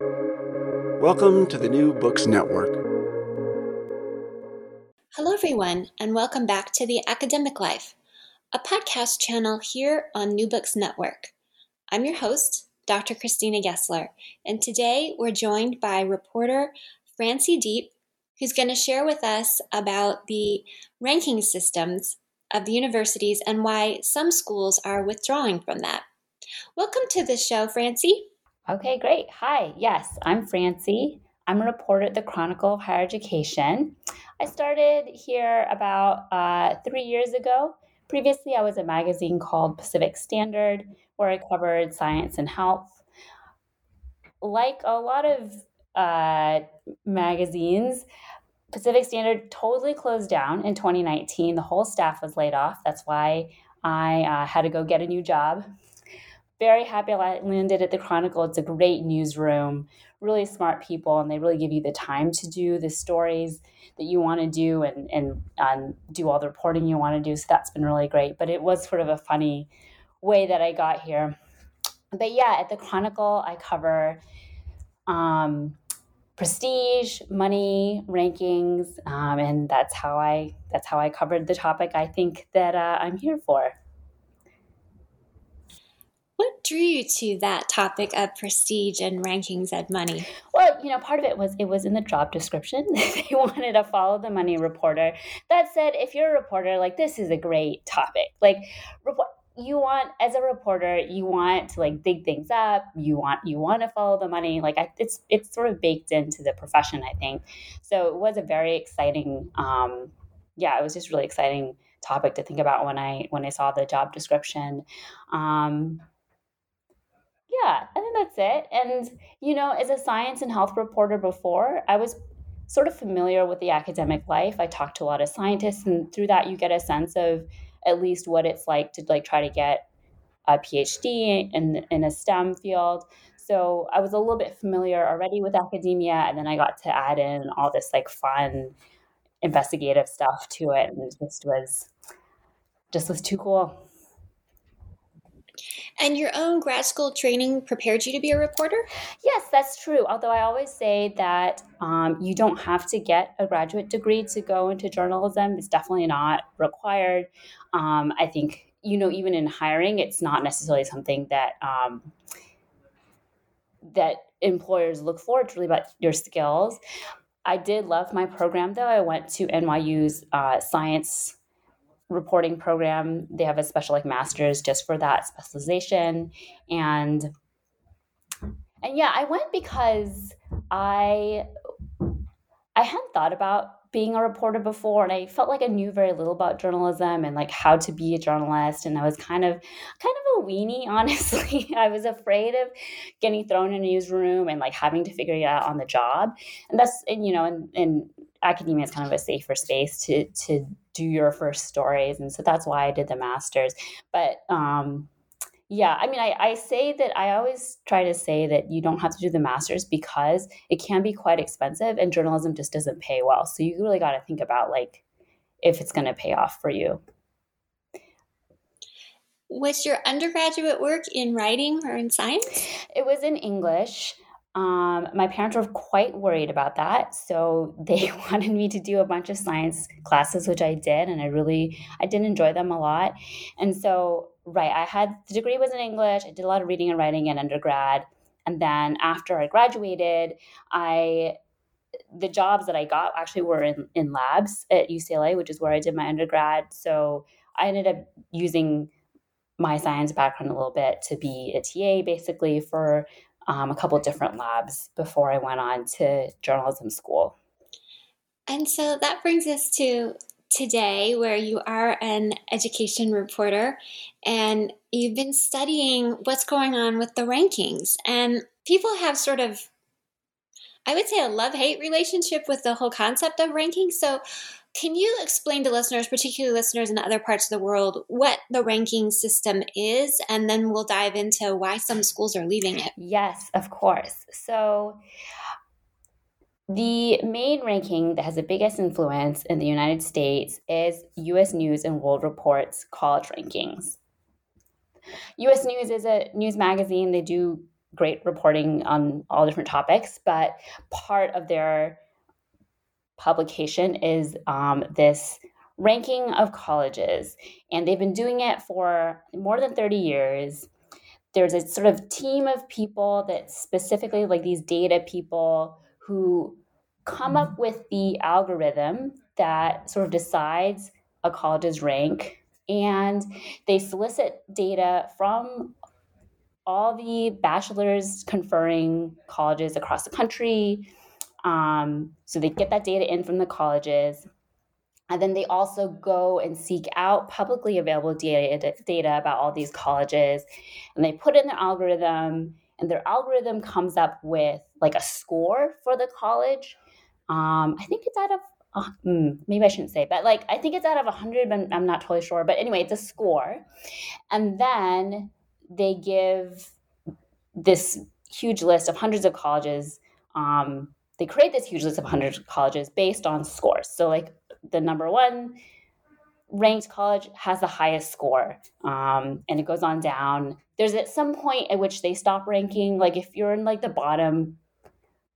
Welcome to the New Books Network. Hello, everyone, and welcome back to The Academic Life, a podcast channel here on New Books Network. I'm your host, Dr. Christina Gessler, and today we're joined by reporter Francie Diep, who's going to share with us about the ranking systems of the universities and why some schools are withdrawing from that. Welcome to the show, Francie. Okay, great. Hi, yes, I'm Francie. I'm a reporter at the Chronicle of Higher Education. I started here about uh, three years ago. Previously, I was a magazine called Pacific Standard, where I covered science and health. Like a lot of uh, magazines, Pacific Standard totally closed down in 2019. The whole staff was laid off. That's why I uh, had to go get a new job very happy I landed at the Chronicle. It's a great newsroom, really smart people, and they really give you the time to do the stories that you want to do and, and, and do all the reporting you want to do. So that's been really great. But it was sort of a funny way that I got here. But yeah, at the Chronicle, I cover um, prestige, money, rankings, um, and that's how I that's how I covered the topic. I think that uh, I'm here for. What drew you to that topic of prestige and rankings and money? Well, you know, part of it was it was in the job description. they wanted to follow the money reporter. That said, if you're a reporter, like this is a great topic. Like you want as a reporter, you want to like dig things up. You want you want to follow the money. Like I, it's it's sort of baked into the profession, I think. So it was a very exciting. Um, yeah, it was just really exciting topic to think about when I when I saw the job description. Um, yeah, I think that's it. And, you know, as a science and health reporter before, I was sort of familiar with the academic life. I talked to a lot of scientists, and through that, you get a sense of at least what it's like to like try to get a PhD in in a STEM field. So I was a little bit familiar already with academia, and then I got to add in all this like fun investigative stuff to it, and it just was just was too cool. And your own grad school training prepared you to be a reporter? Yes, that's true. Although I always say that um, you don't have to get a graduate degree to go into journalism, it's definitely not required. Um, I think, you know, even in hiring, it's not necessarily something that. Um, that employers look for. It's really about your skills. I did love my program though. I went to NYU's uh, science reporting program. They have a special like master's just for that specialization. And and yeah, I went because I I hadn't thought about being a reporter before and I felt like I knew very little about journalism and like how to be a journalist and I was kind of kind of a weenie honestly. I was afraid of getting thrown in a newsroom and like having to figure it out on the job. And that's and you know and, and academia is kind of a safer space to to do your first stories and so that's why i did the masters. But um yeah i mean I, I say that i always try to say that you don't have to do the masters because it can be quite expensive and journalism just doesn't pay well. So you really got to think about like if it's going to pay off for you. Was your undergraduate work in writing or in science? It was in english um, my parents were quite worried about that, so they wanted me to do a bunch of science classes, which I did, and I really I did enjoy them a lot. And so, right, I had the degree was in English. I did a lot of reading and writing in undergrad, and then after I graduated, I the jobs that I got actually were in, in labs at UCLA, which is where I did my undergrad. So I ended up using my science background a little bit to be a TA basically for um, a couple different labs before I went on to journalism school. And so that brings us to today, where you are an education reporter and you've been studying what's going on with the rankings. And people have sort of I would say a love hate relationship with the whole concept of ranking. So, can you explain to listeners, particularly listeners in other parts of the world, what the ranking system is? And then we'll dive into why some schools are leaving it. Yes, of course. So, the main ranking that has the biggest influence in the United States is US News and World Report's college rankings. US News is a news magazine. They do great reporting on all different topics, but part of their publication is um, this ranking of colleges. And they've been doing it for more than 30 years. There's a sort of team of people that specifically, like these data people, who come up with the algorithm that sort of decides a college's rank and they solicit data from all the bachelor's conferring colleges across the country um, so they get that data in from the colleges and then they also go and seek out publicly available data, data about all these colleges and they put in their algorithm and their algorithm comes up with like a score for the college um, I think it's out of uh, mm, maybe I shouldn't say, but like I think it's out of 100, but I'm not totally sure. But anyway, it's a score. And then they give this huge list of hundreds of colleges. Um, they create this huge list of hundreds of colleges based on scores. So, like the number one ranked college has the highest score, um, and it goes on down. There's at some point at which they stop ranking. Like if you're in like the bottom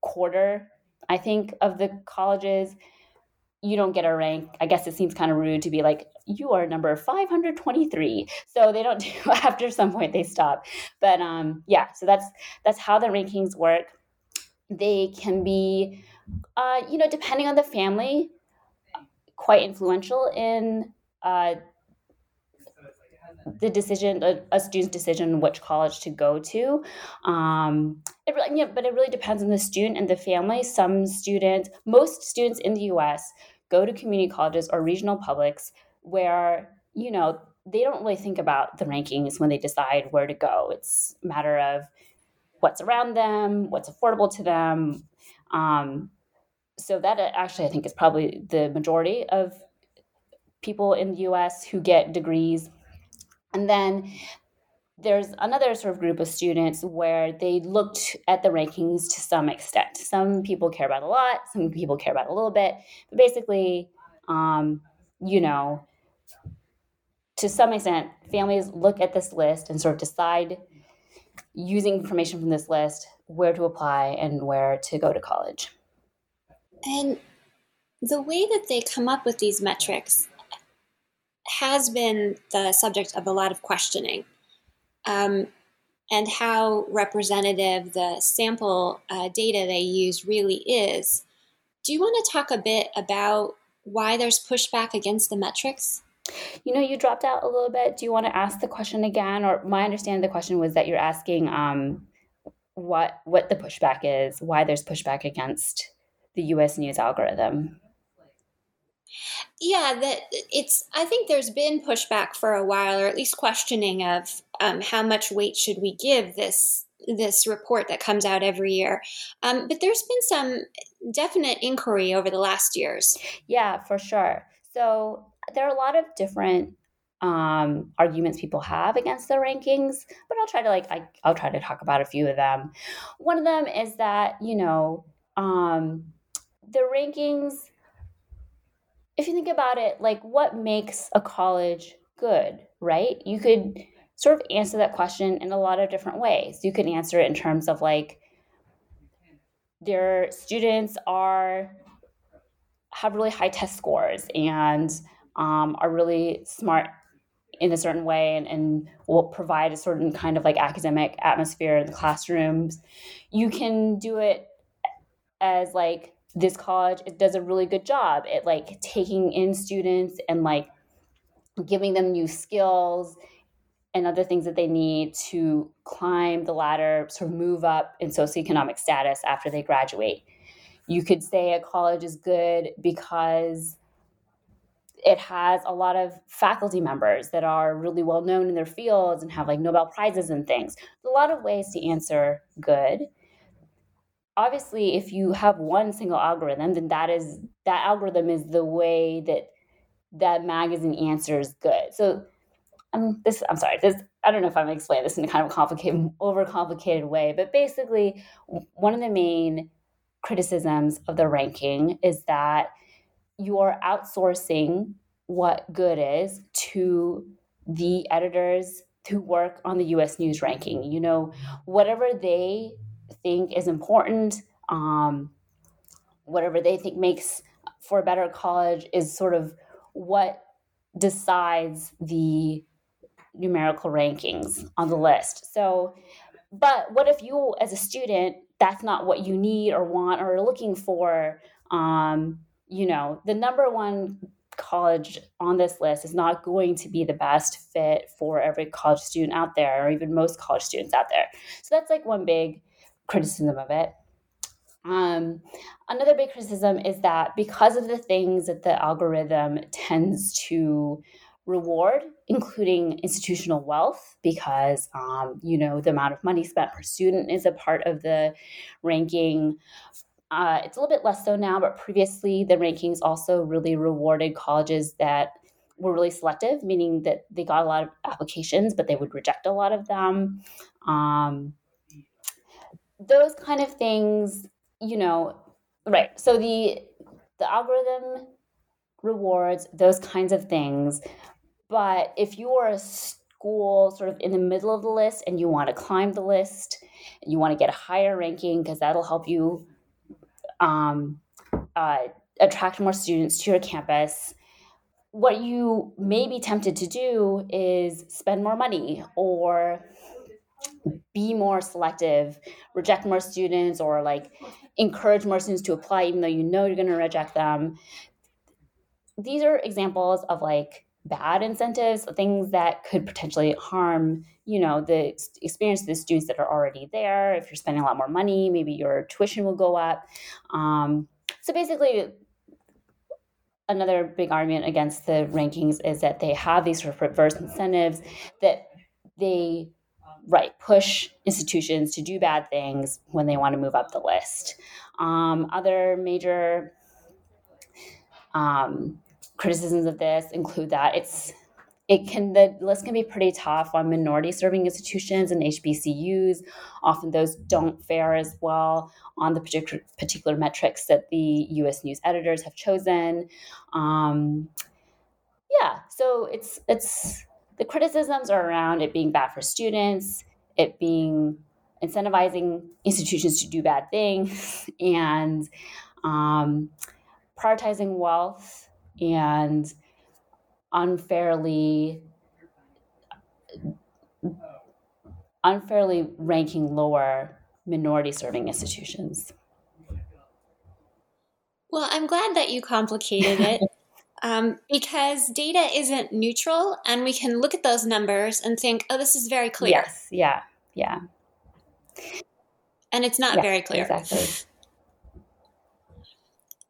quarter I think of the colleges, you don't get a rank. I guess it seems kind of rude to be like, you are number 523. So they don't do after some point they stop. But um, yeah, so that's that's how the rankings work. They can be, uh, you know, depending on the family, quite influential in uh, the decision, a, a, student's decision which college to go to. Um, it really, yeah, but it really depends on the student and the family. Some students, most students in the U.S. go to community colleges or regional publics where you know they don't really think about the rankings when they decide where to go. It's a matter of what's around them, what's affordable to them. Um, so that uh, actually, I think, is probably the majority of people in the U.S. who get degrees and then there's another sort of group of students where they looked at the rankings to some extent. Some people care about a lot, some people care about a little bit, but basically, um, you know, to some extent, families look at this list and sort of decide using information from this list where to apply and where to go to college. And the way that they come up with these metrics has been the subject of a lot of questioning. Um, and how representative the sample uh, data they use really is. Do you want to talk a bit about why there's pushback against the metrics? You know, you dropped out a little bit. Do you want to ask the question again? Or my understanding of the question was that you're asking um, what what the pushback is, why there's pushback against the U.S. News algorithm. Yeah, that it's. I think there's been pushback for a while, or at least questioning of um, how much weight should we give this this report that comes out every year. Um, but there's been some definite inquiry over the last years. Yeah, for sure. So there are a lot of different um, arguments people have against the rankings, but I'll try to like I, I'll try to talk about a few of them. One of them is that you know um, the rankings if you think about it, like what makes a college good, right? You could sort of answer that question in a lot of different ways. You could answer it in terms of like their students are have really high test scores and um, are really smart in a certain way and, and will provide a certain kind of like academic atmosphere in the classrooms. You can do it as like this college it does a really good job at like taking in students and like giving them new skills and other things that they need to climb the ladder, sort of move up in socioeconomic status after they graduate. You could say a college is good because it has a lot of faculty members that are really well known in their fields and have like Nobel Prizes and things. a lot of ways to answer good. obviously if you have one single algorithm then that is that algorithm is the way that that magazine answers good so um, this i'm sorry this i don't know if i'm explaining this in a kind of complicated overcomplicated way but basically one of the main criticisms of the ranking is that you're outsourcing what good is to the editors who work on the US news ranking. You know, whatever they think is important, um, whatever they think makes for a better college is sort of what decides the numerical rankings on the list. So, but what if you, as a student, that's not what you need or want or are looking for? Um, you know, the number one college on this list is not going to be the best fit for every college student out there or even most college students out there. So that's like one big criticism of it. Um, another big criticism is that because of the things that the algorithm tends to reward, including institutional wealth, because um, you know the amount of money spent per student is a part of the ranking. Uh, it's a little bit less so now, but previously the rankings also really rewarded colleges that were really selective, meaning that they got a lot of applications, but they would reject a lot of them. Um, those kind of things, you know, right. So the the algorithm rewards those kinds of things, but if you are a school sort of in the middle of the list and you want to climb the list, you want to get a higher ranking because that'll help you um, uh, attract more students to your campus, what you may be tempted to do is spend more money or be more selective, reject more students, or like encourage more students to apply even though you know you're going to reject them. These are examples of like bad incentives, things that could potentially harm, you know, the experience of the students that are already there. If you're spending a lot more money, maybe your tuition will go up. Um, so basically, another big argument against the rankings is that they have these sort of perverse incentives that they right push institutions to do bad things when they want to move up the list. Um, other major um, criticisms of this include that it's it can the list can be pretty tough on minority serving institutions and HBCUs. Often those don't fare as well on the particular particular metrics that the U.S. News editors have chosen. Um, yeah, so it's it's the criticisms are around it being bad for students, it being incentivizing institutions to do bad things, and um, prioritizing wealth and unfairly unfairly ranking lower minority serving institutions. Well, I'm glad that you complicated it um, because data isn't neutral, and we can look at those numbers and think, "Oh, this is very clear." Yes, yeah, yeah, and it's not yeah, very clear. Exactly.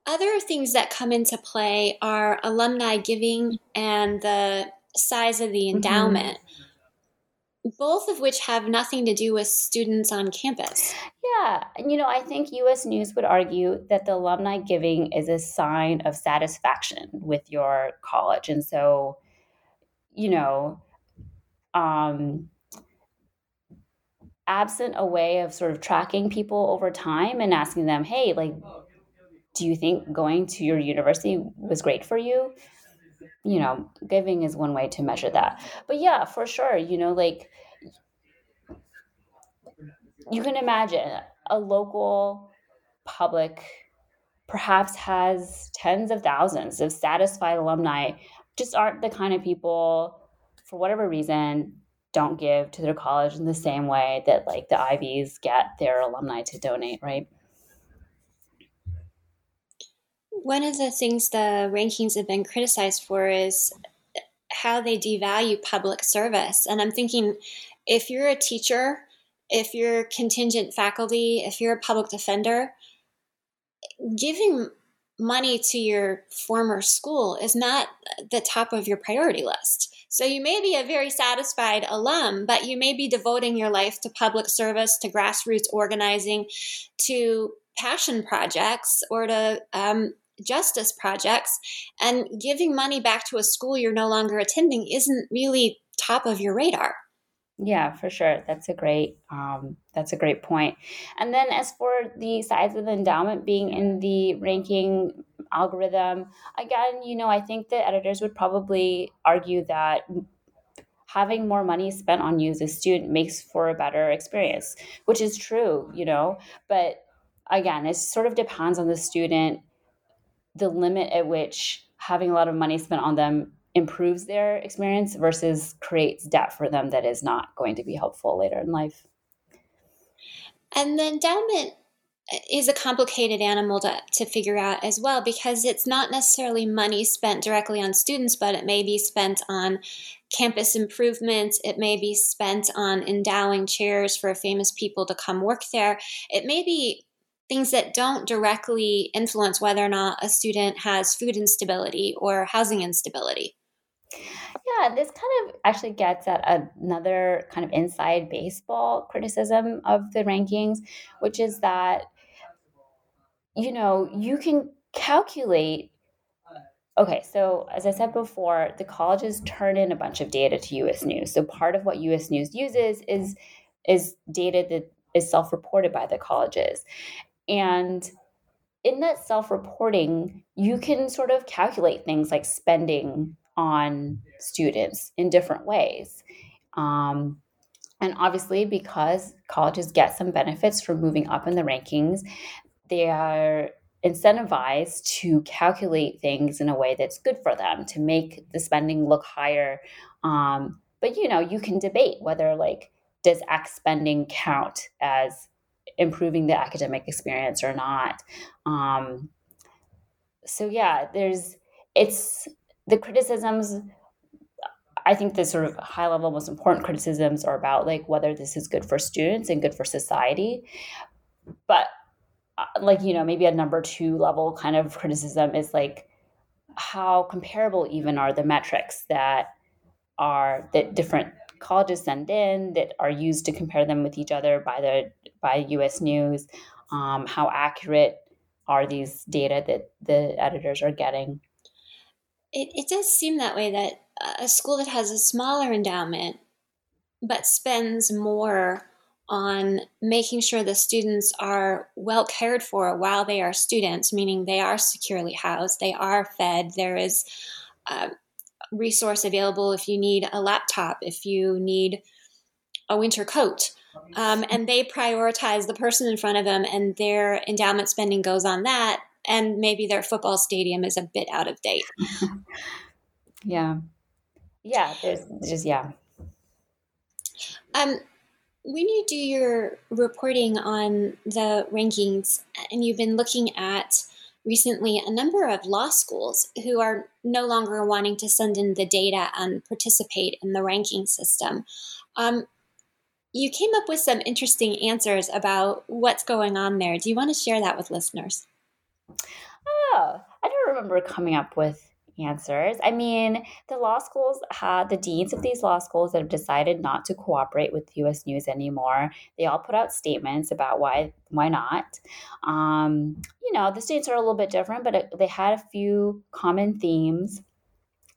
Other things that come into play are alumni giving and the size of the mm-hmm. endowment, mm-hmm. both of which have nothing to do with students on campus. Yeah, And you know, I think US News would argue that the alumni giving is a sign of satisfaction with your college. And so, you know, um, absent a way of sort of tracking people over time and asking them, hey, like, do you think going to your university was great for you? You know, giving is one way to measure that. But yeah, for sure, you know, like you can imagine a local public perhaps has tens of thousands of satisfied alumni just aren't the kind of people for whatever reason don't give to their college in the same way that like the ivies get their alumni to donate right one of the things the rankings have been criticized for is how they devalue public service. And I'm thinking if you're a teacher, if you're contingent faculty, if you're a public defender, giving money to your former school is not the top of your priority list. So you may be a very satisfied alum, but you may be devoting your life to public service, to grassroots organizing, to passion projects, or to um, justice projects. And giving money back to a school you're no longer attending isn't really top of your radar. Yeah, for sure. That's a great um, that's a great point. And then as for the size of the endowment being in the ranking algorithm, again, you know, I think the editors would probably argue that having more money spent on you as a student makes for a better experience, which is true, you know. But again, it sort of depends on the student, the limit at which having a lot of money spent on them improves their experience versus creates debt for them that is not going to be helpful later in life. And the endowment uh, is a complicated animal to, to figure out as well because it's not necessarily money spent directly on students, but it may be spent on campus improvements. It may be spent on endowing chairs for famous people to come work there. It may be things that don't directly influence whether or not a student has food instability or housing instability. Yeah, this kind of actually gets at another kind of inside baseball criticism of the rankings, which is that, you know, you can calculate. Okay, so as I said before, the colleges turn in a bunch of data to US News. So part of what US News uses is is data that is self-reported by the colleges. And in that self-reporting, you can sort of calculate things like spending on students in different ways. Um, and obviously, because colleges get some benefits from moving up in the rankings, they are incentivized to calculate things in a way that's good for them to make the spending look higher. Um, but you know, you can debate whether like does X spending count as improving the academic experience or not. Um, so yeah, there's it's the criticisms I think the sort of high level, most important criticisms are about like whether this is good for students and good for society. But uh, like, you know, maybe a number two level kind of criticism is like how comparable even are the metrics that are that different colleges send in that are used to compare them with each other by the by US News. Um, how accurate are these data that the editors are getting? It, it does seem that way that a school that has a smaller endowment but spends more on making sure the students are well cared for while they are students, meaning they are securely housed, they are fed, there is a resource available if you need a laptop, if you need a winter coat. Um, and they prioritize the person in front of them, and their endowment spending goes on that and maybe their football stadium is a bit out of date. yeah. Yeah, there's just yeah. Um when you do your reporting on the rankings and you've been looking at recently a number of law schools who are no longer wanting to send in the data and participate in the ranking system. Um, you came up with some interesting answers about what's going on there. Do you want to share that with listeners? Oh, I don't remember coming up with answers. I mean, the law schools had the deans of these law schools that have decided not to cooperate with U.S. News anymore. They all put out statements about why why not. Um, you know, the states are a little bit different, but it, they had a few common themes.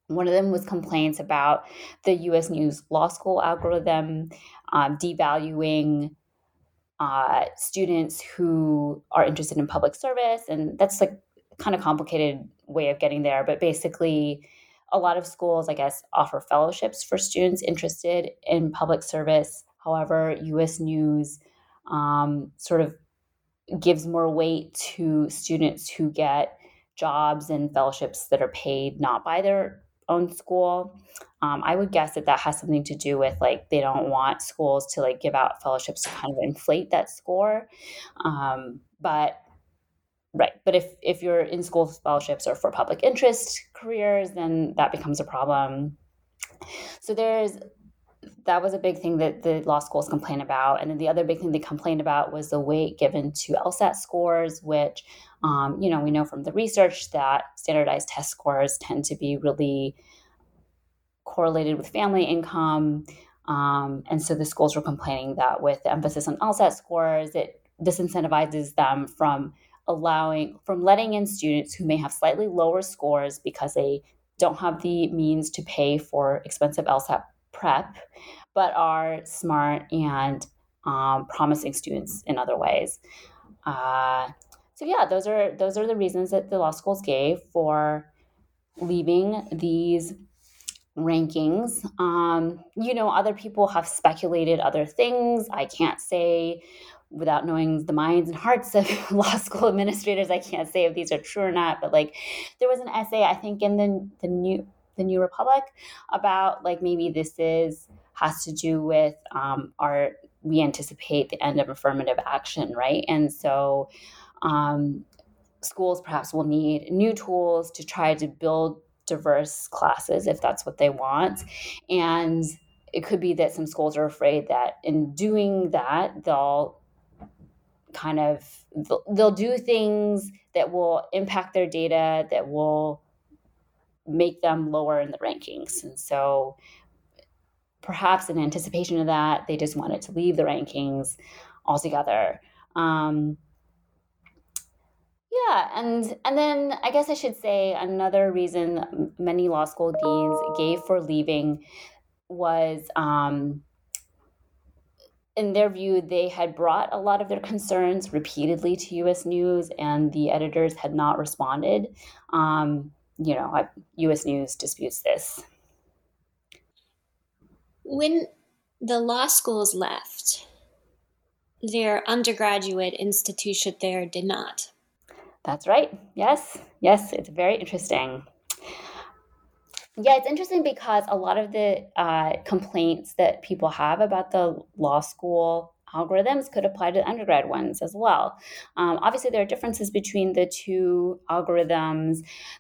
One of them was complaints about the U.S. News law school algorithm um, devaluing uh, students who are interested in public service. And that's like kind of complicated way of getting there. But basically, a lot of schools, I guess, offer fellowships for students interested in public service. However, US News um, sort of gives more weight to students who get jobs and fellowships that are paid not by their own school. Um, I would guess that that has something to do with like they don't want schools to like give out fellowships to kind of inflate that score. Um, but right, but if if you're in school scholarships or for public interest careers, then that becomes a problem. So there's that was a big thing that the law schools complained about. And then the other big thing they complained about was the weight given to LSAT scores, which, um, you know, we know from the research that standardized test scores tend to be really correlated with family income. Um, and so the schools were complaining that with the emphasis on LSAT scores, it disincentivizes them from allowing, from letting in students who may have slightly lower scores because they don't have the means to pay for expensive LSAT prep, but are smart and um, promising students in other ways. Uh, so yeah, those are those are the reasons that the law schools gave for leaving these rankings. Um, you know, other people have speculated other things. I can't say without knowing the minds and hearts of law school administrators. I can't say if these are true or not. But like, there was an essay I think in the the new the New Republic about like maybe this is has to do with um, our we anticipate the end of affirmative action, right? And so um, schools perhaps will need new tools to try to build diverse classes if that's what they want. And it could be that some schools are afraid that in doing that, they'll kind of they'll do things that will impact their data that will make them lower in the rankings. And so perhaps in anticipation of that, they just wanted to leave the rankings altogether. Um, yeah, and and then I guess I should say another reason many law school deans gave for leaving was um, in their view, they had brought a lot of their concerns repeatedly to U.S. News, and the editors had not responded. Um, you know, U.S. News disputes this. When the law schools left, their undergraduate institution there did not. That's right. Yes, yes, it's very interesting. Yeah, it's interesting because a lot of the uh, complaints that people have about the law school algorithms could apply to undergrad ones as well. Um, obviously, there are differences between the two algorithms.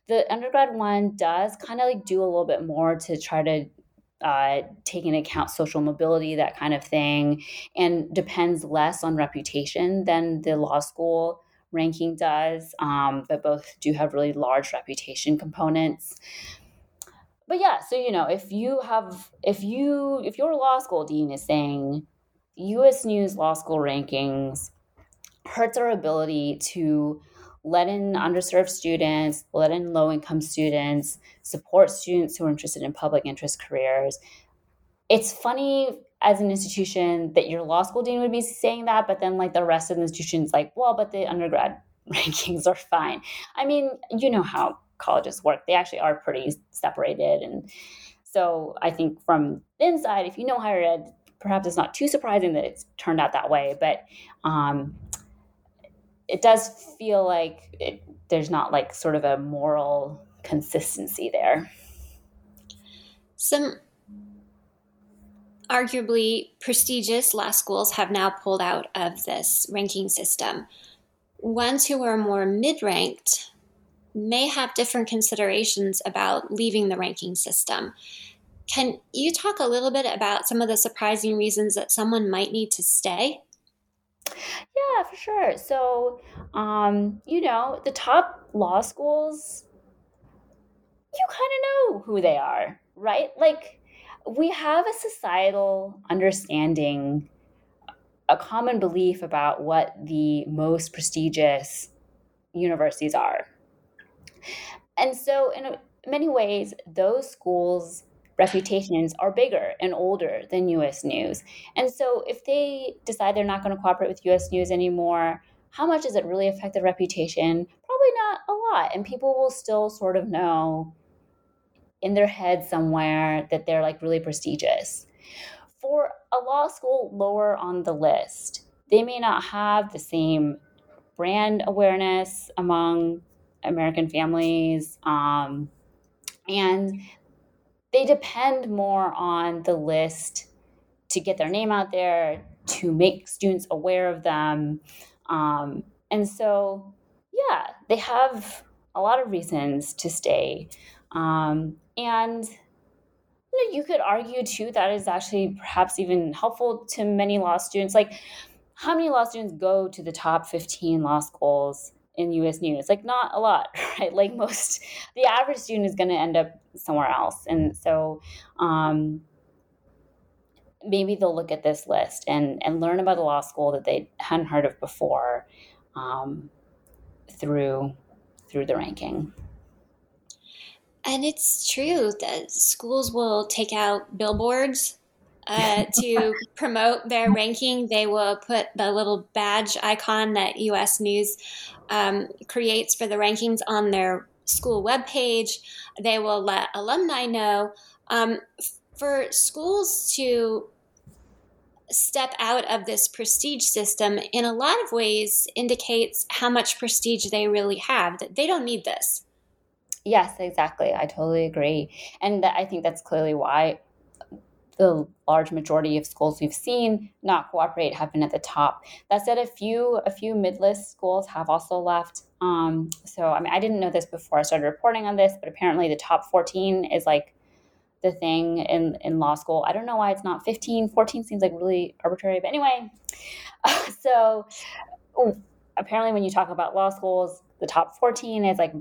The undergrad one does kind of like do a little bit more to try to uh, take into account social mobility, that kind of thing, and depends less on reputation than the law school ranking does. Um, but both do have really large reputation components but yeah, so you know, if you have if you if your law school dean is saying US News law school rankings hurts our ability to let in underserved students, let in low income students, support students who are interested in public interest careers. It's funny as an institution that your law school dean would be saying that, but then like the rest of the institutions like, well, but the undergrad rankings are fine. I mean, you know how colleges work. They actually are pretty separated. And so I think from the inside, if you know higher ed, perhaps it's not too surprising that it's turned out that way. But um, it does feel like it, there's not like sort of a moral consistency there. Some arguably prestigious law schools have now pulled out of this ranking system. Ones who are more mid ranked may have different considerations about leaving the ranking system. Can you talk a little bit about some of the surprising reasons that someone might need to stay? Yeah, for sure. So, um, you know, the top law schools, you kind of know who they are, right? Like, we have a societal understanding, a common belief about what the most prestigious universities are, and so, in many ways, those schools' reputations are bigger and older than US News. And so, if they decide they're not going to cooperate with US News anymore, how much does it really affect the reputation? Probably not a lot. And people will still sort of know in their head somewhere that they're like really prestigious. For a law school lower on the list, they may not have the same brand awareness among American families. Um, and they depend more on the list to get their name out there, to make students aware of them. Um, and so, yeah, they have a lot of reasons to stay. Um, and you, know, you could argue too that is actually perhaps even helpful to many law students. Like, how many law students go to the top 15 law schools in US News? Like, not a lot, right? Like, most, the average student is going to end up somewhere else. And so, um, maybe they'll look at this list and, and learn about a law school that they hadn't heard of before um, through through the ranking. And it's true that schools will take out billboards uh, to promote their ranking. They will put the little badge icon that US News um, creates for the rankings on their school webpage. They will let alumni know. Um, for schools to step out of this prestige system in a lot of ways indicates how much prestige they really have that they don't need this yes exactly i totally agree and i think that's clearly why the large majority of schools we've seen not cooperate have been at the top that said a few a few mid-list schools have also left um, so i mean i didn't know this before i started reporting on this but apparently the top 14 is like the thing in, in law school. I don't know why it's not 15. 14 seems like really arbitrary. But anyway, so apparently when you talk about law schools, the top 14 is like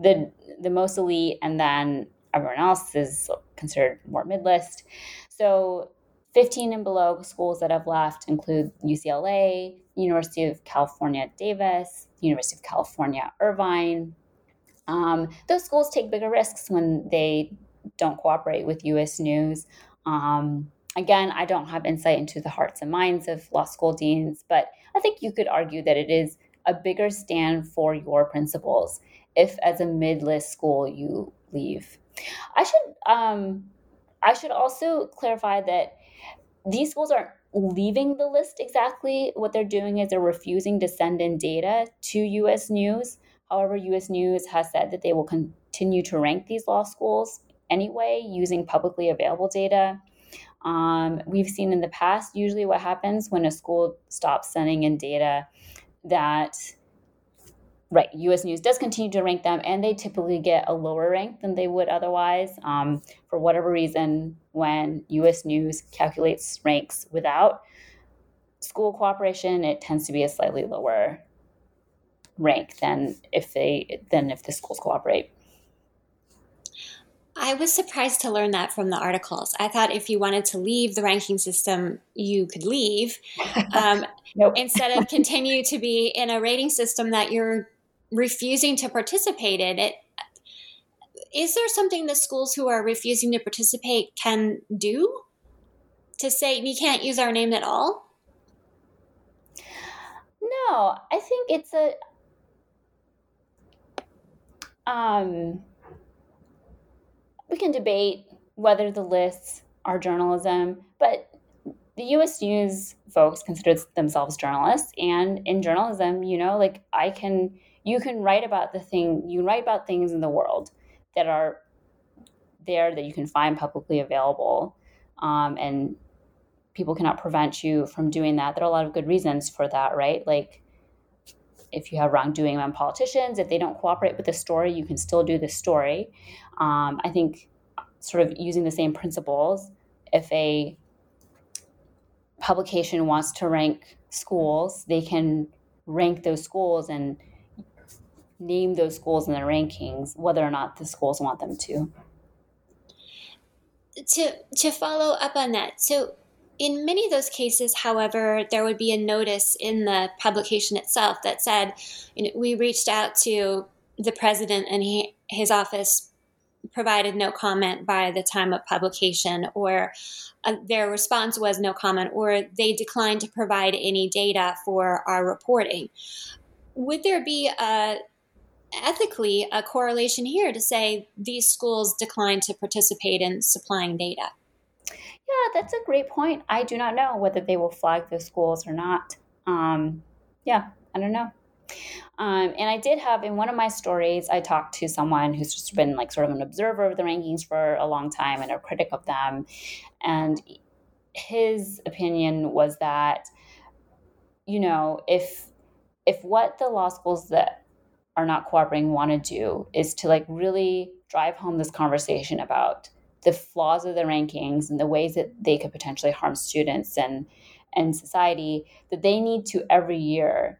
the the most elite and then everyone else is considered more mid-list. So 15 and below schools that have left include UCLA, University of California, Davis, University of California, Irvine. Um, those schools take bigger risks when they don't cooperate with US News. Um, again, I don't have insight into the hearts and minds of law school deans, but I think you could argue that it is a bigger stand for your principles if, as a mid-list school, you leave. I should um, I should also clarify that these schools aren't leaving the list exactly. What they're doing is they're refusing to send in data to U.S. News. However, U.S. News has said that they will continue to rank these law schools anyway using publicly available data. Um, we've seen in the past usually what happens when a school stops sending in data that right us news does continue to rank them and they typically get a lower rank than they would otherwise um, for whatever reason when us news calculates ranks without school cooperation it tends to be a slightly lower rank than if they than if the schools cooperate I was surprised to learn that from the articles. I thought if you wanted to leave the ranking system, you could leave um, nope. instead of continue to be in a rating system that you're refusing to participate in. It is there something the schools who are refusing to participate can do to say we can't use our name at all? No, I think it's a um we can debate whether the lists are journalism, but the US News folks consider themselves journalists. And in journalism, you know, like I can, you can write about the thing, you write about things in the world that are there that you can find publicly available. Um, and people cannot prevent you from doing that. There are a lot of good reasons for that, right? Like, if you have wrongdoing among politicians, if they don't cooperate with the story, you can still do the story. Um, I think sort of using the same principles, if a publication wants to rank schools, they can rank those schools and name those schools in their rankings, whether or not the schools want them to. To to follow up on that, so in many of those cases, however, there would be a notice in the publication itself that said, you know, we reached out to the president and he, his office provided no comment by the time of publication, or uh, their response was no comment, or they declined to provide any data for our reporting. Would there be a ethically a correlation here to say these schools declined to participate in supplying data? Yeah, that's a great point. I do not know whether they will flag those schools or not. Um, yeah, I don't know. Um, and I did have in one of my stories, I talked to someone who's just been like sort of an observer of the rankings for a long time and a critic of them. And his opinion was that, you know, if if what the law schools that are not cooperating want to do is to like really drive home this conversation about the flaws of the rankings and the ways that they could potentially harm students and and society that they need to every year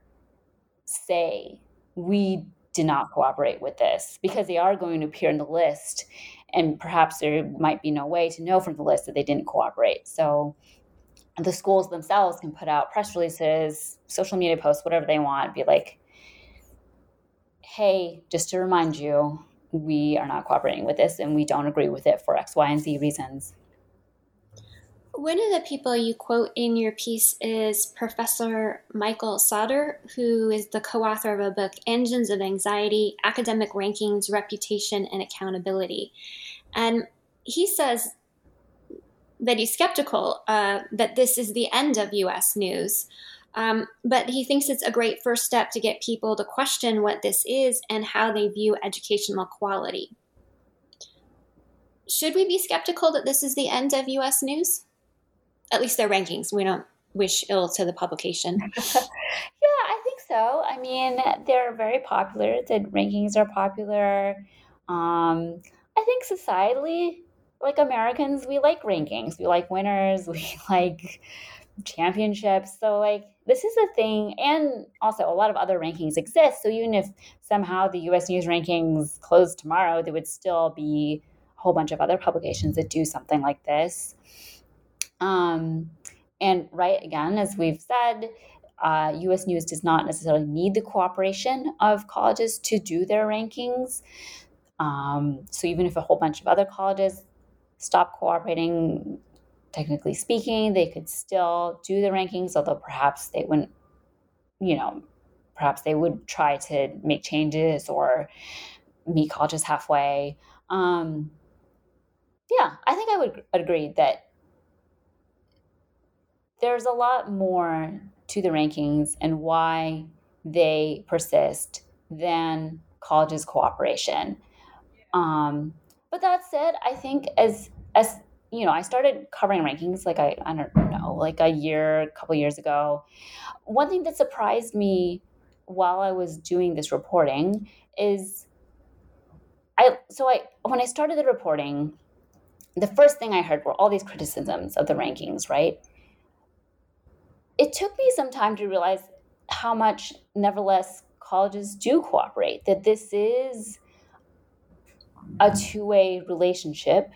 say we did not cooperate with this because they are going to appear in the list and perhaps there might be no way to know from the list that they didn't cooperate. So the schools themselves can put out press releases social media posts whatever they want be like hey just to remind you we are not cooperating with this and we don't agree with it for x y and z reasons one of the people you quote in your piece is Professor Michael Sauder, who is the co author of a book, Engines of Anxiety Academic Rankings, Reputation, and Accountability. And he says that he's skeptical uh, that this is the end of US news. Um, but he thinks it's a great first step to get people to question what this is and how they view educational quality. Should we be skeptical that this is the end of US news? at least their rankings. We don't wish ill to the publication. yeah, I think so. I mean, they're very popular. The rankings are popular. Um, I think societally, like Americans, we like rankings. We like winners. We like championships. So, like, this is a thing. And also, a lot of other rankings exist. So, even if somehow the US News rankings closed tomorrow, there would still be a whole bunch of other publications that do something like this. Um, and right again, as we've said, uh, US News does not necessarily need the cooperation of colleges to do their rankings. Um, so even if a whole bunch of other colleges stop cooperating, technically speaking, they could still do the rankings, although perhaps they wouldn't, you know, perhaps they would try to make changes or meet colleges halfway. Um, yeah, I think I would agree that there's a lot more to the rankings and why they persist than colleges' cooperation. Um, but that said, I think as as you know, I started covering rankings like I I don't know, like a year, a couple years ago. One thing that surprised me while I was doing this reporting is I so I when I started the reporting, the first thing I heard were all these criticisms of the rankings, right? it took me some time to realize how much, nevertheless, colleges do cooperate, that this is a two way relationship.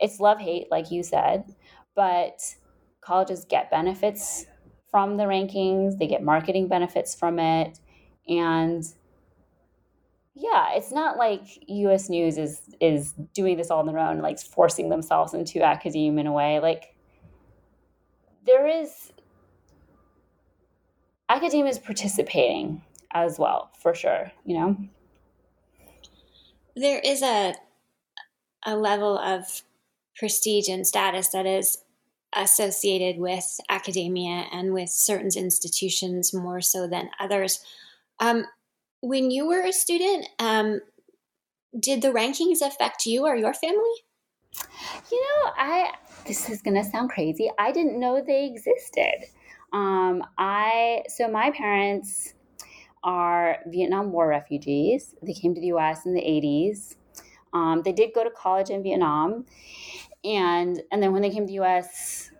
It's love hate, like you said, but colleges get benefits from the rankings, they get marketing benefits from it. And yeah, it's not like US News is is doing this all on their own, like forcing themselves into academia in a way. Like there is academia is participating as well, for sure, you know? There is a a level of prestige and status that is associated with academia and with certain institutions more so than others. Um, when you were a student, um, did the rankings affect you or your family? You know, I this is going to sound crazy. I didn't know they existed. Um, I so my parents are Vietnam War refugees. They came to the U.S. in the '80s. Um, they did go to college in Vietnam, and and then when they came to the U.S.,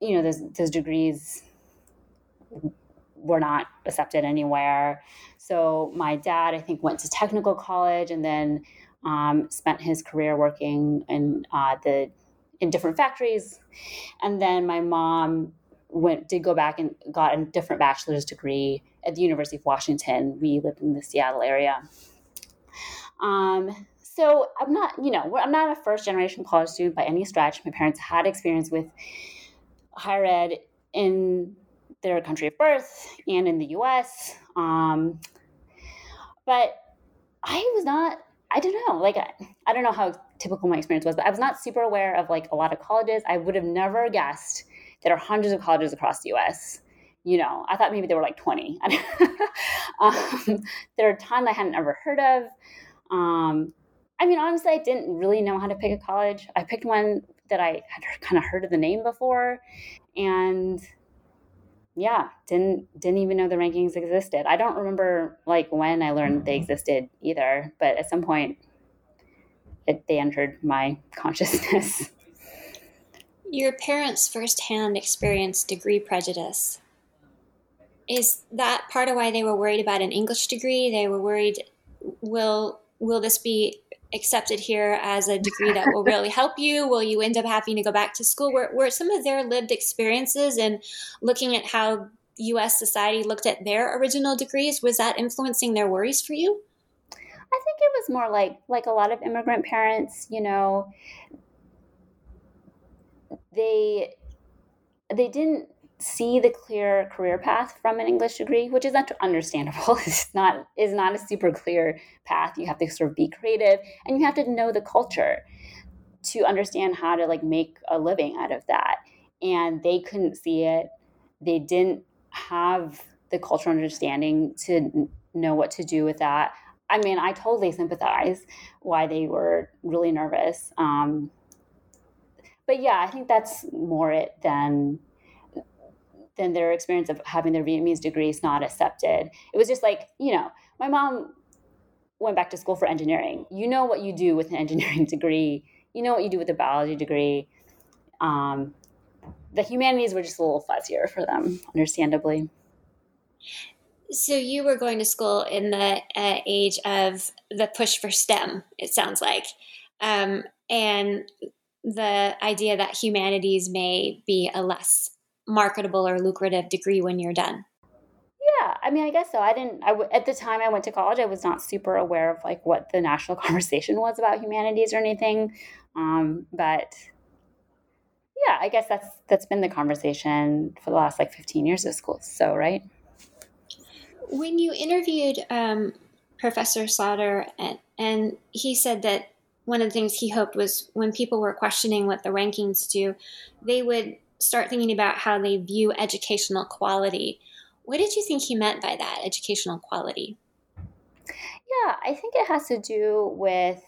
you know, those those degrees were not accepted anywhere. So my dad, I think, went to technical college and then um, spent his career working in uh, the in different factories, and then my mom went did go back and got a different bachelor's degree at the University of Washington. We lived in the Seattle area. Um, so I'm not, you know, I'm not a first generation college student by any stretch. My parents had experience with higher ed in their country of birth and in the U.S. Um, but I was not. I don't know. Like I, I don't know how typical my experience was, but I was not super aware of like a lot of colleges. I would have never guessed there are hundreds of colleges across the US. You know, I thought maybe there were like 20. um, there are a ton I hadn't ever heard of. Um, I mean, honestly, I didn't really know how to pick a college. I picked one that I had kind of heard of the name before, and yeah, didn't didn't even know the rankings existed. I don't remember like when I learned they mm-hmm. existed either, but at some point, it, they entered my consciousness. Your parents' firsthand experience degree prejudice. Is that part of why they were worried about an English degree? They were worried, will will this be accepted here as a degree that will really help you? Will you end up having to go back to school? Were, were some of their lived experiences and looking at how US society looked at their original degrees, was that influencing their worries for you? I think it was more like like a lot of immigrant parents, you know, they they didn't see the clear career path from an English degree, which is not understandable. it's not is not a super clear path. You have to sort of be creative and you have to know the culture to understand how to like make a living out of that. And they couldn't see it. They didn't have the cultural understanding to know what to do with that. I mean, I totally sympathize why they were really nervous. Um, but yeah, I think that's more it than than their experience of having their Vietnamese degrees not accepted. It was just like, you know, my mom went back to school for engineering. You know what you do with an engineering degree. You know what you do with a biology degree. Um, the humanities were just a little fuzzier for them, understandably. So you were going to school in the uh, age of the push for STEM. It sounds like, um, and the idea that humanities may be a less marketable or lucrative degree when you're done. Yeah, I mean, I guess so. I didn't. I w- at the time I went to college, I was not super aware of like what the national conversation was about humanities or anything. Um, but yeah, I guess that's that's been the conversation for the last like 15 years of school. So, right. When you interviewed um, Professor Sauder, and, and he said that one of the things he hoped was when people were questioning what the rankings do, they would start thinking about how they view educational quality. What did you think he meant by that, educational quality? Yeah, I think it has to do with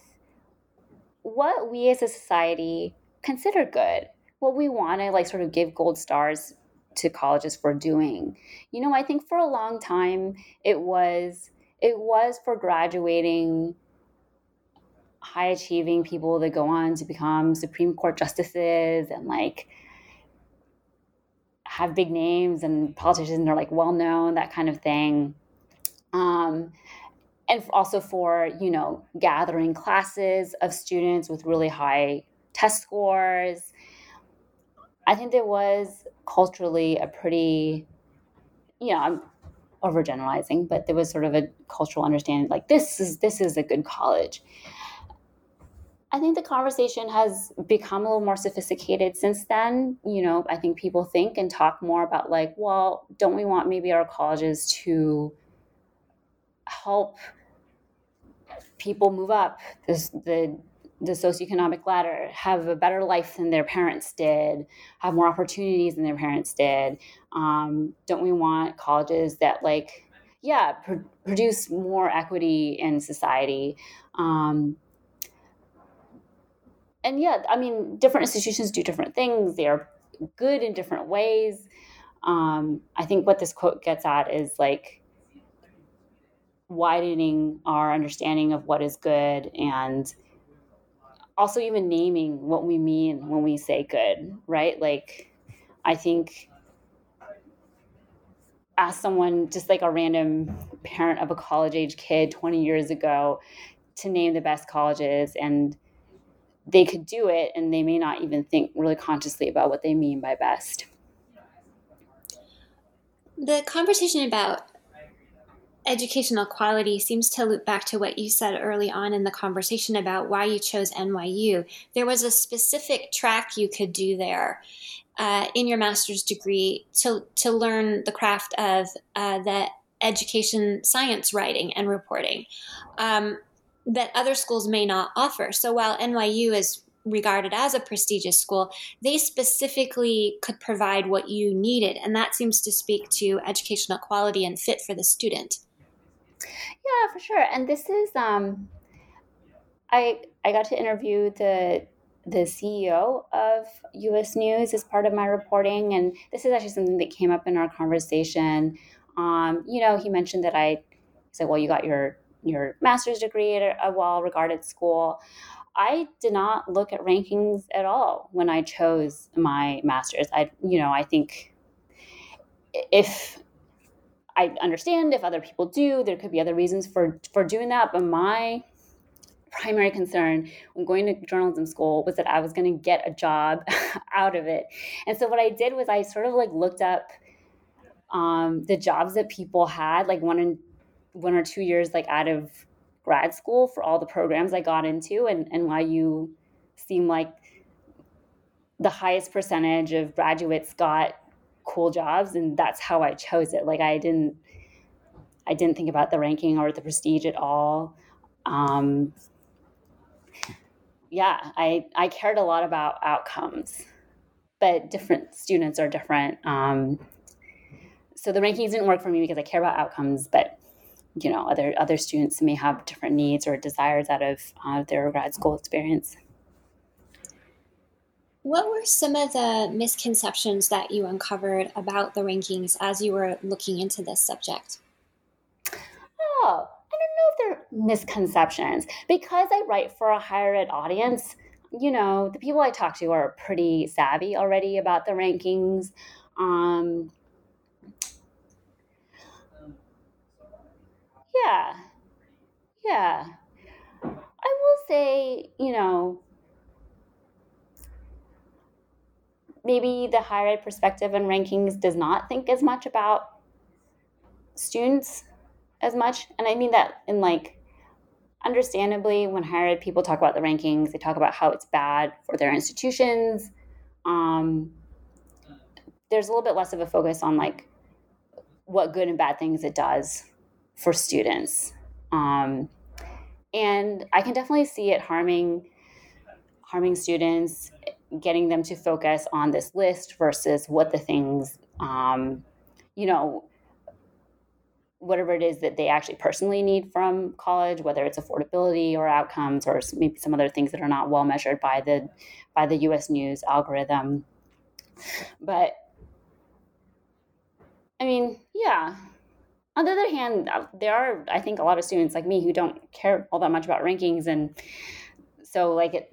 what we as a society consider good what we want to like sort of give gold stars to colleges for doing. You know, I think for a long time it was it was for graduating high achieving people that go on to become Supreme Court justices and like have big names and politicians are like well known, that kind of thing. Um, and also for you know gathering classes of students with really high test scores I think there was culturally a pretty, you know, I'm overgeneralizing, but there was sort of a cultural understanding like this is this is a good college. I think the conversation has become a little more sophisticated since then. You know, I think people think and talk more about like, well, don't we want maybe our colleges to help people move up this the the socioeconomic ladder, have a better life than their parents did, have more opportunities than their parents did? Um, don't we want colleges that, like, yeah, pr- produce more equity in society? Um, and yeah, I mean, different institutions do different things. They are good in different ways. Um, I think what this quote gets at is like widening our understanding of what is good and also even naming what we mean when we say good, right? Like, I think ask someone, just like a random parent of a college age kid 20 years ago, to name the best colleges, and they could do it, and they may not even think really consciously about what they mean by best. The conversation about educational quality seems to loop back to what you said early on in the conversation about why you chose NYU. There was a specific track you could do there uh, in your master's degree to, to learn the craft of uh, the education science writing and reporting um, that other schools may not offer. So while NYU is regarded as a prestigious school, they specifically could provide what you needed. And that seems to speak to educational quality and fit for the student. Yeah, for sure. And this is um I I got to interview the the CEO of US News as part of my reporting and this is actually something that came up in our conversation. Um, you know, he mentioned that I said, well, you got your your master's degree at a well regarded school. I did not look at rankings at all when I chose my master's. I, you know, I think if I understand if other people do, there could be other reasons for for doing that. But my primary concern when going to journalism school was that I was going to get a job out of it. And so what I did was I sort of like looked up um, the jobs that people had, like one in one or two years, like out of grad school for all the programs I got into, and NYU seem like the highest percentage of graduates got cool jobs and that's how I chose it. Like I didn't I didn't think about the ranking or the prestige at all. Um, yeah, I I cared a lot about outcomes, but different students are different. Um, so the rankings didn't work for me because I care about outcomes, but you know, other other students may have different needs or desires out of uh, their grad school experience. What were some of the misconceptions that you uncovered about the rankings as you were looking into this subject? Oh, I don't know if they're misconceptions. Because I write for a higher ed audience, you know, the people I talk to are pretty savvy already about the rankings. Um, yeah. Yeah. I will say, you know, maybe the higher ed perspective and rankings does not think as much about students as much. And I mean that in like, understandably, when higher ed people talk about the rankings, they talk about how it's bad for their institutions. Um, there's a little bit less of a focus on like what good and bad things it does for students. Um, and I can definitely see it harming harming students getting them to focus on this list versus what the things, um, you know, whatever it is that they actually personally need from college, whether it's affordability or outcomes or maybe some other things that are not well measured by the by the U.S. News algorithm. But I mean, yeah. On the other hand, uh, there are I think a lot of students like me who don't care all that much about rankings, and so like it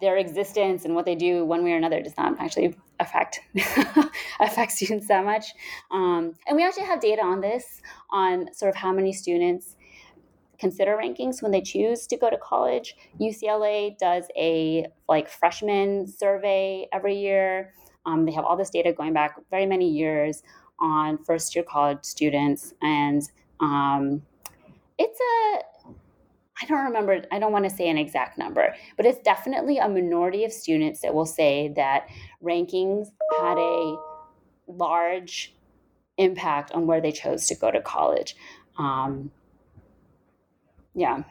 their existence and what they do one way or another does not actually affect affect students that much. Um, and we actually have data on this on sort of how many students consider rankings when they choose to go to college. UCLA does a like freshman survey every year. Um, they have all this data going back very many years on first year college students, and um, it's a I don't remember, I don't want to say an exact number, but it's definitely a minority of students that will say that rankings had a large impact on where they chose to go to college. Um, yeah.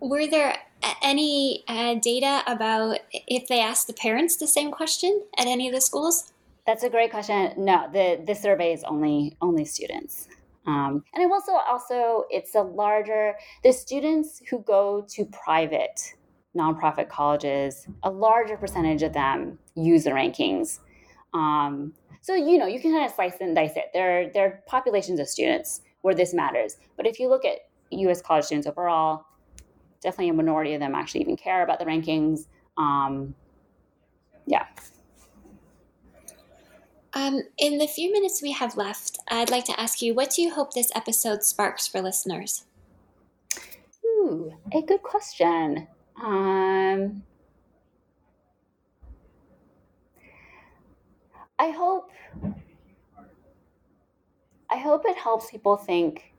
Were there any uh, data about if they asked the parents the same question at any of the schools? That's a great question. No, the the survey is only only students. Um, and it also also it's a larger the students who go to private nonprofit colleges, a larger percentage of them use the rankings. Um, so you know you can kind of slice and dice it. There there are populations of students where this matters, but if you look at U.S. college students overall, definitely a minority of them actually even care about the rankings. Um, yeah. Um, in the few minutes we have left, I'd like to ask you what do you hope this episode sparks for listeners? Ooh, a good question. Um, I hope I hope it helps people think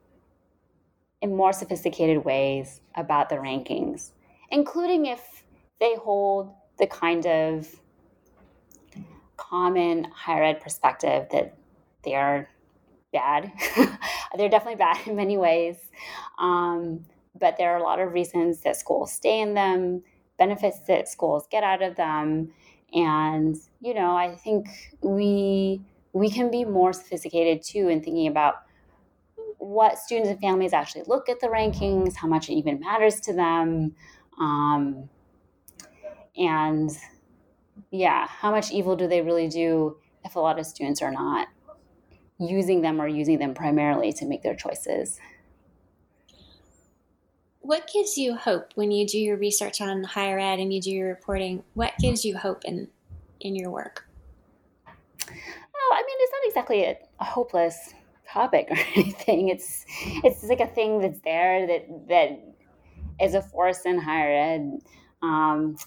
in more sophisticated ways about the rankings, including if they hold the kind of common higher ed perspective that they are bad. They're definitely bad in many ways. Um, but there are a lot of reasons that schools stay in them, benefits that schools get out of them. And, you know, I think we we can be more sophisticated too in thinking about what students and families actually look at the rankings, how much it even matters to them. Um, and yeah, how much evil do they really do if a lot of students are not using them or using them primarily to make their choices? what gives you hope when you do your research on higher ed and you do your reporting? What gives you hope in in your work? Oh, I mean, it's not exactly a, a hopeless topic or anything. It's it's like a thing that's there that that is a force in higher ed. Um,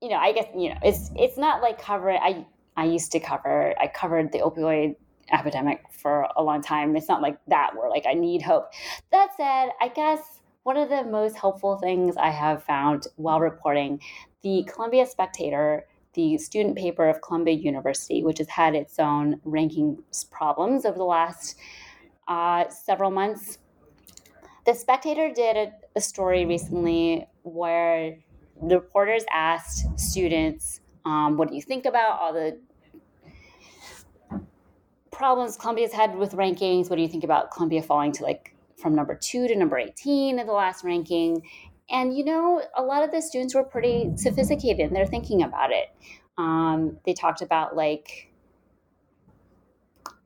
you know, I guess you know it's it's not like covering. I I used to cover. I covered the opioid epidemic for a long time. It's not like that where like I need hope. That said, I guess one of the most helpful things I have found while reporting the Columbia Spectator, the student paper of Columbia University, which has had its own rankings problems over the last uh, several months. The Spectator did a, a story recently where the reporters asked students, um, "What do you think about all the problems Columbia's had with rankings. What do you think about Columbia falling to like from number two to number 18 in the last ranking? And you know, a lot of the students were pretty sophisticated and they're thinking about it. Um, they talked about like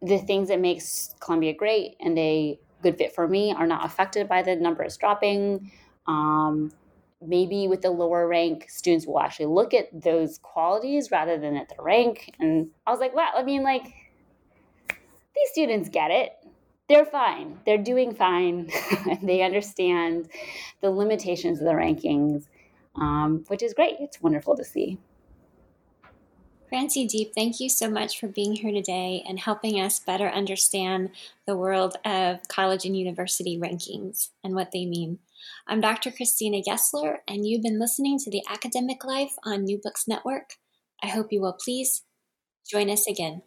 the things that makes Columbia great and a good fit for me are not affected by the numbers dropping. Um, maybe with the lower rank, students will actually look at those qualities rather than at the rank. And I was like, wow, I mean, like, these students get it. They're fine. They're doing fine. they understand the limitations of the rankings, um, which is great. It's wonderful to see. Francie Diep, thank you so much for being here today and helping us better understand the world of college and university rankings and what they mean. I'm Dr. Christina Gessler, and you've been listening to The Academic Life on New Books Network. I hope you will please join us again.